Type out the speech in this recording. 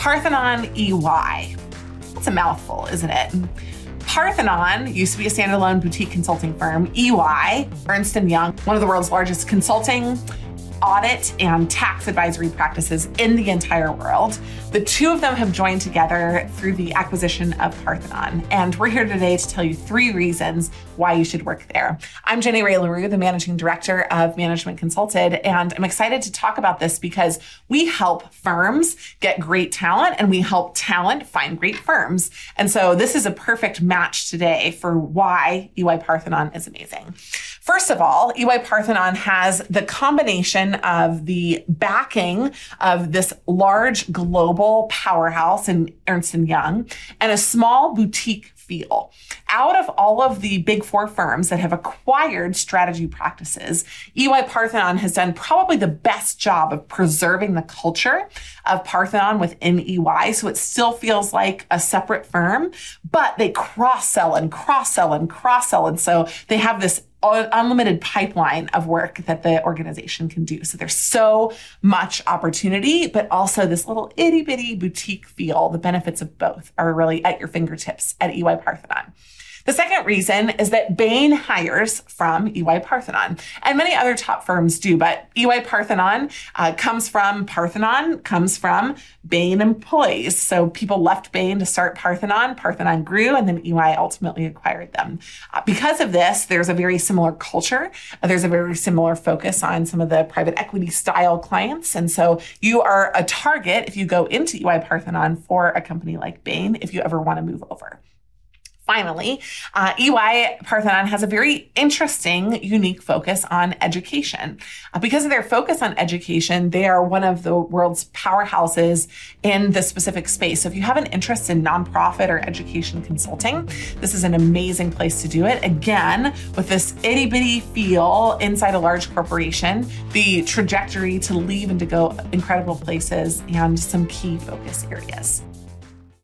Parthenon EY. It's a mouthful, isn't it? Parthenon used to be a standalone boutique consulting firm. EY, Ernst & Young, one of the world's largest consulting audit and tax advisory practices in the entire world. The two of them have joined together through the acquisition of Parthenon. And we're here today to tell you three reasons why you should work there. I'm Jenny Rae Le Roux, the managing director of Management Consulted, and I'm excited to talk about this because we help firms get great talent and we help talent find great firms. And so this is a perfect match today for why EY Parthenon is amazing. First of all, EY Parthenon has the combination of the backing of this large global powerhouse in Ernst & Young and a small boutique feel. Out of all of the big four firms that have acquired strategy practices, EY Parthenon has done probably the best job of preserving the culture of Parthenon within EY. So it still feels like a separate firm, but they cross sell and cross sell and cross sell. And so they have this unlimited pipeline of work that the organization can do. So there's so much opportunity, but also this little itty bitty boutique feel. The benefits of both are really at your fingertips at EY Parthenon. The second reason is that Bain hires from EY Parthenon, and many other top firms do, but EY Parthenon uh, comes from Parthenon, comes from Bain employees. So people left Bain to start Parthenon. Parthenon grew, and then EY ultimately acquired them. Uh, because of this, there's a very similar culture. Uh, there's a very similar focus on some of the private equity style clients. And so you are a target if you go into EY Parthenon for a company like Bain if you ever want to move over finally, uh, EY Parthenon has a very interesting, unique focus on education. Uh, because of their focus on education, they are one of the world's powerhouses in the specific space. So if you have an interest in nonprofit or education consulting, this is an amazing place to do it. Again, with this itty bitty feel inside a large corporation, the trajectory to leave and to go incredible places, and some key focus areas.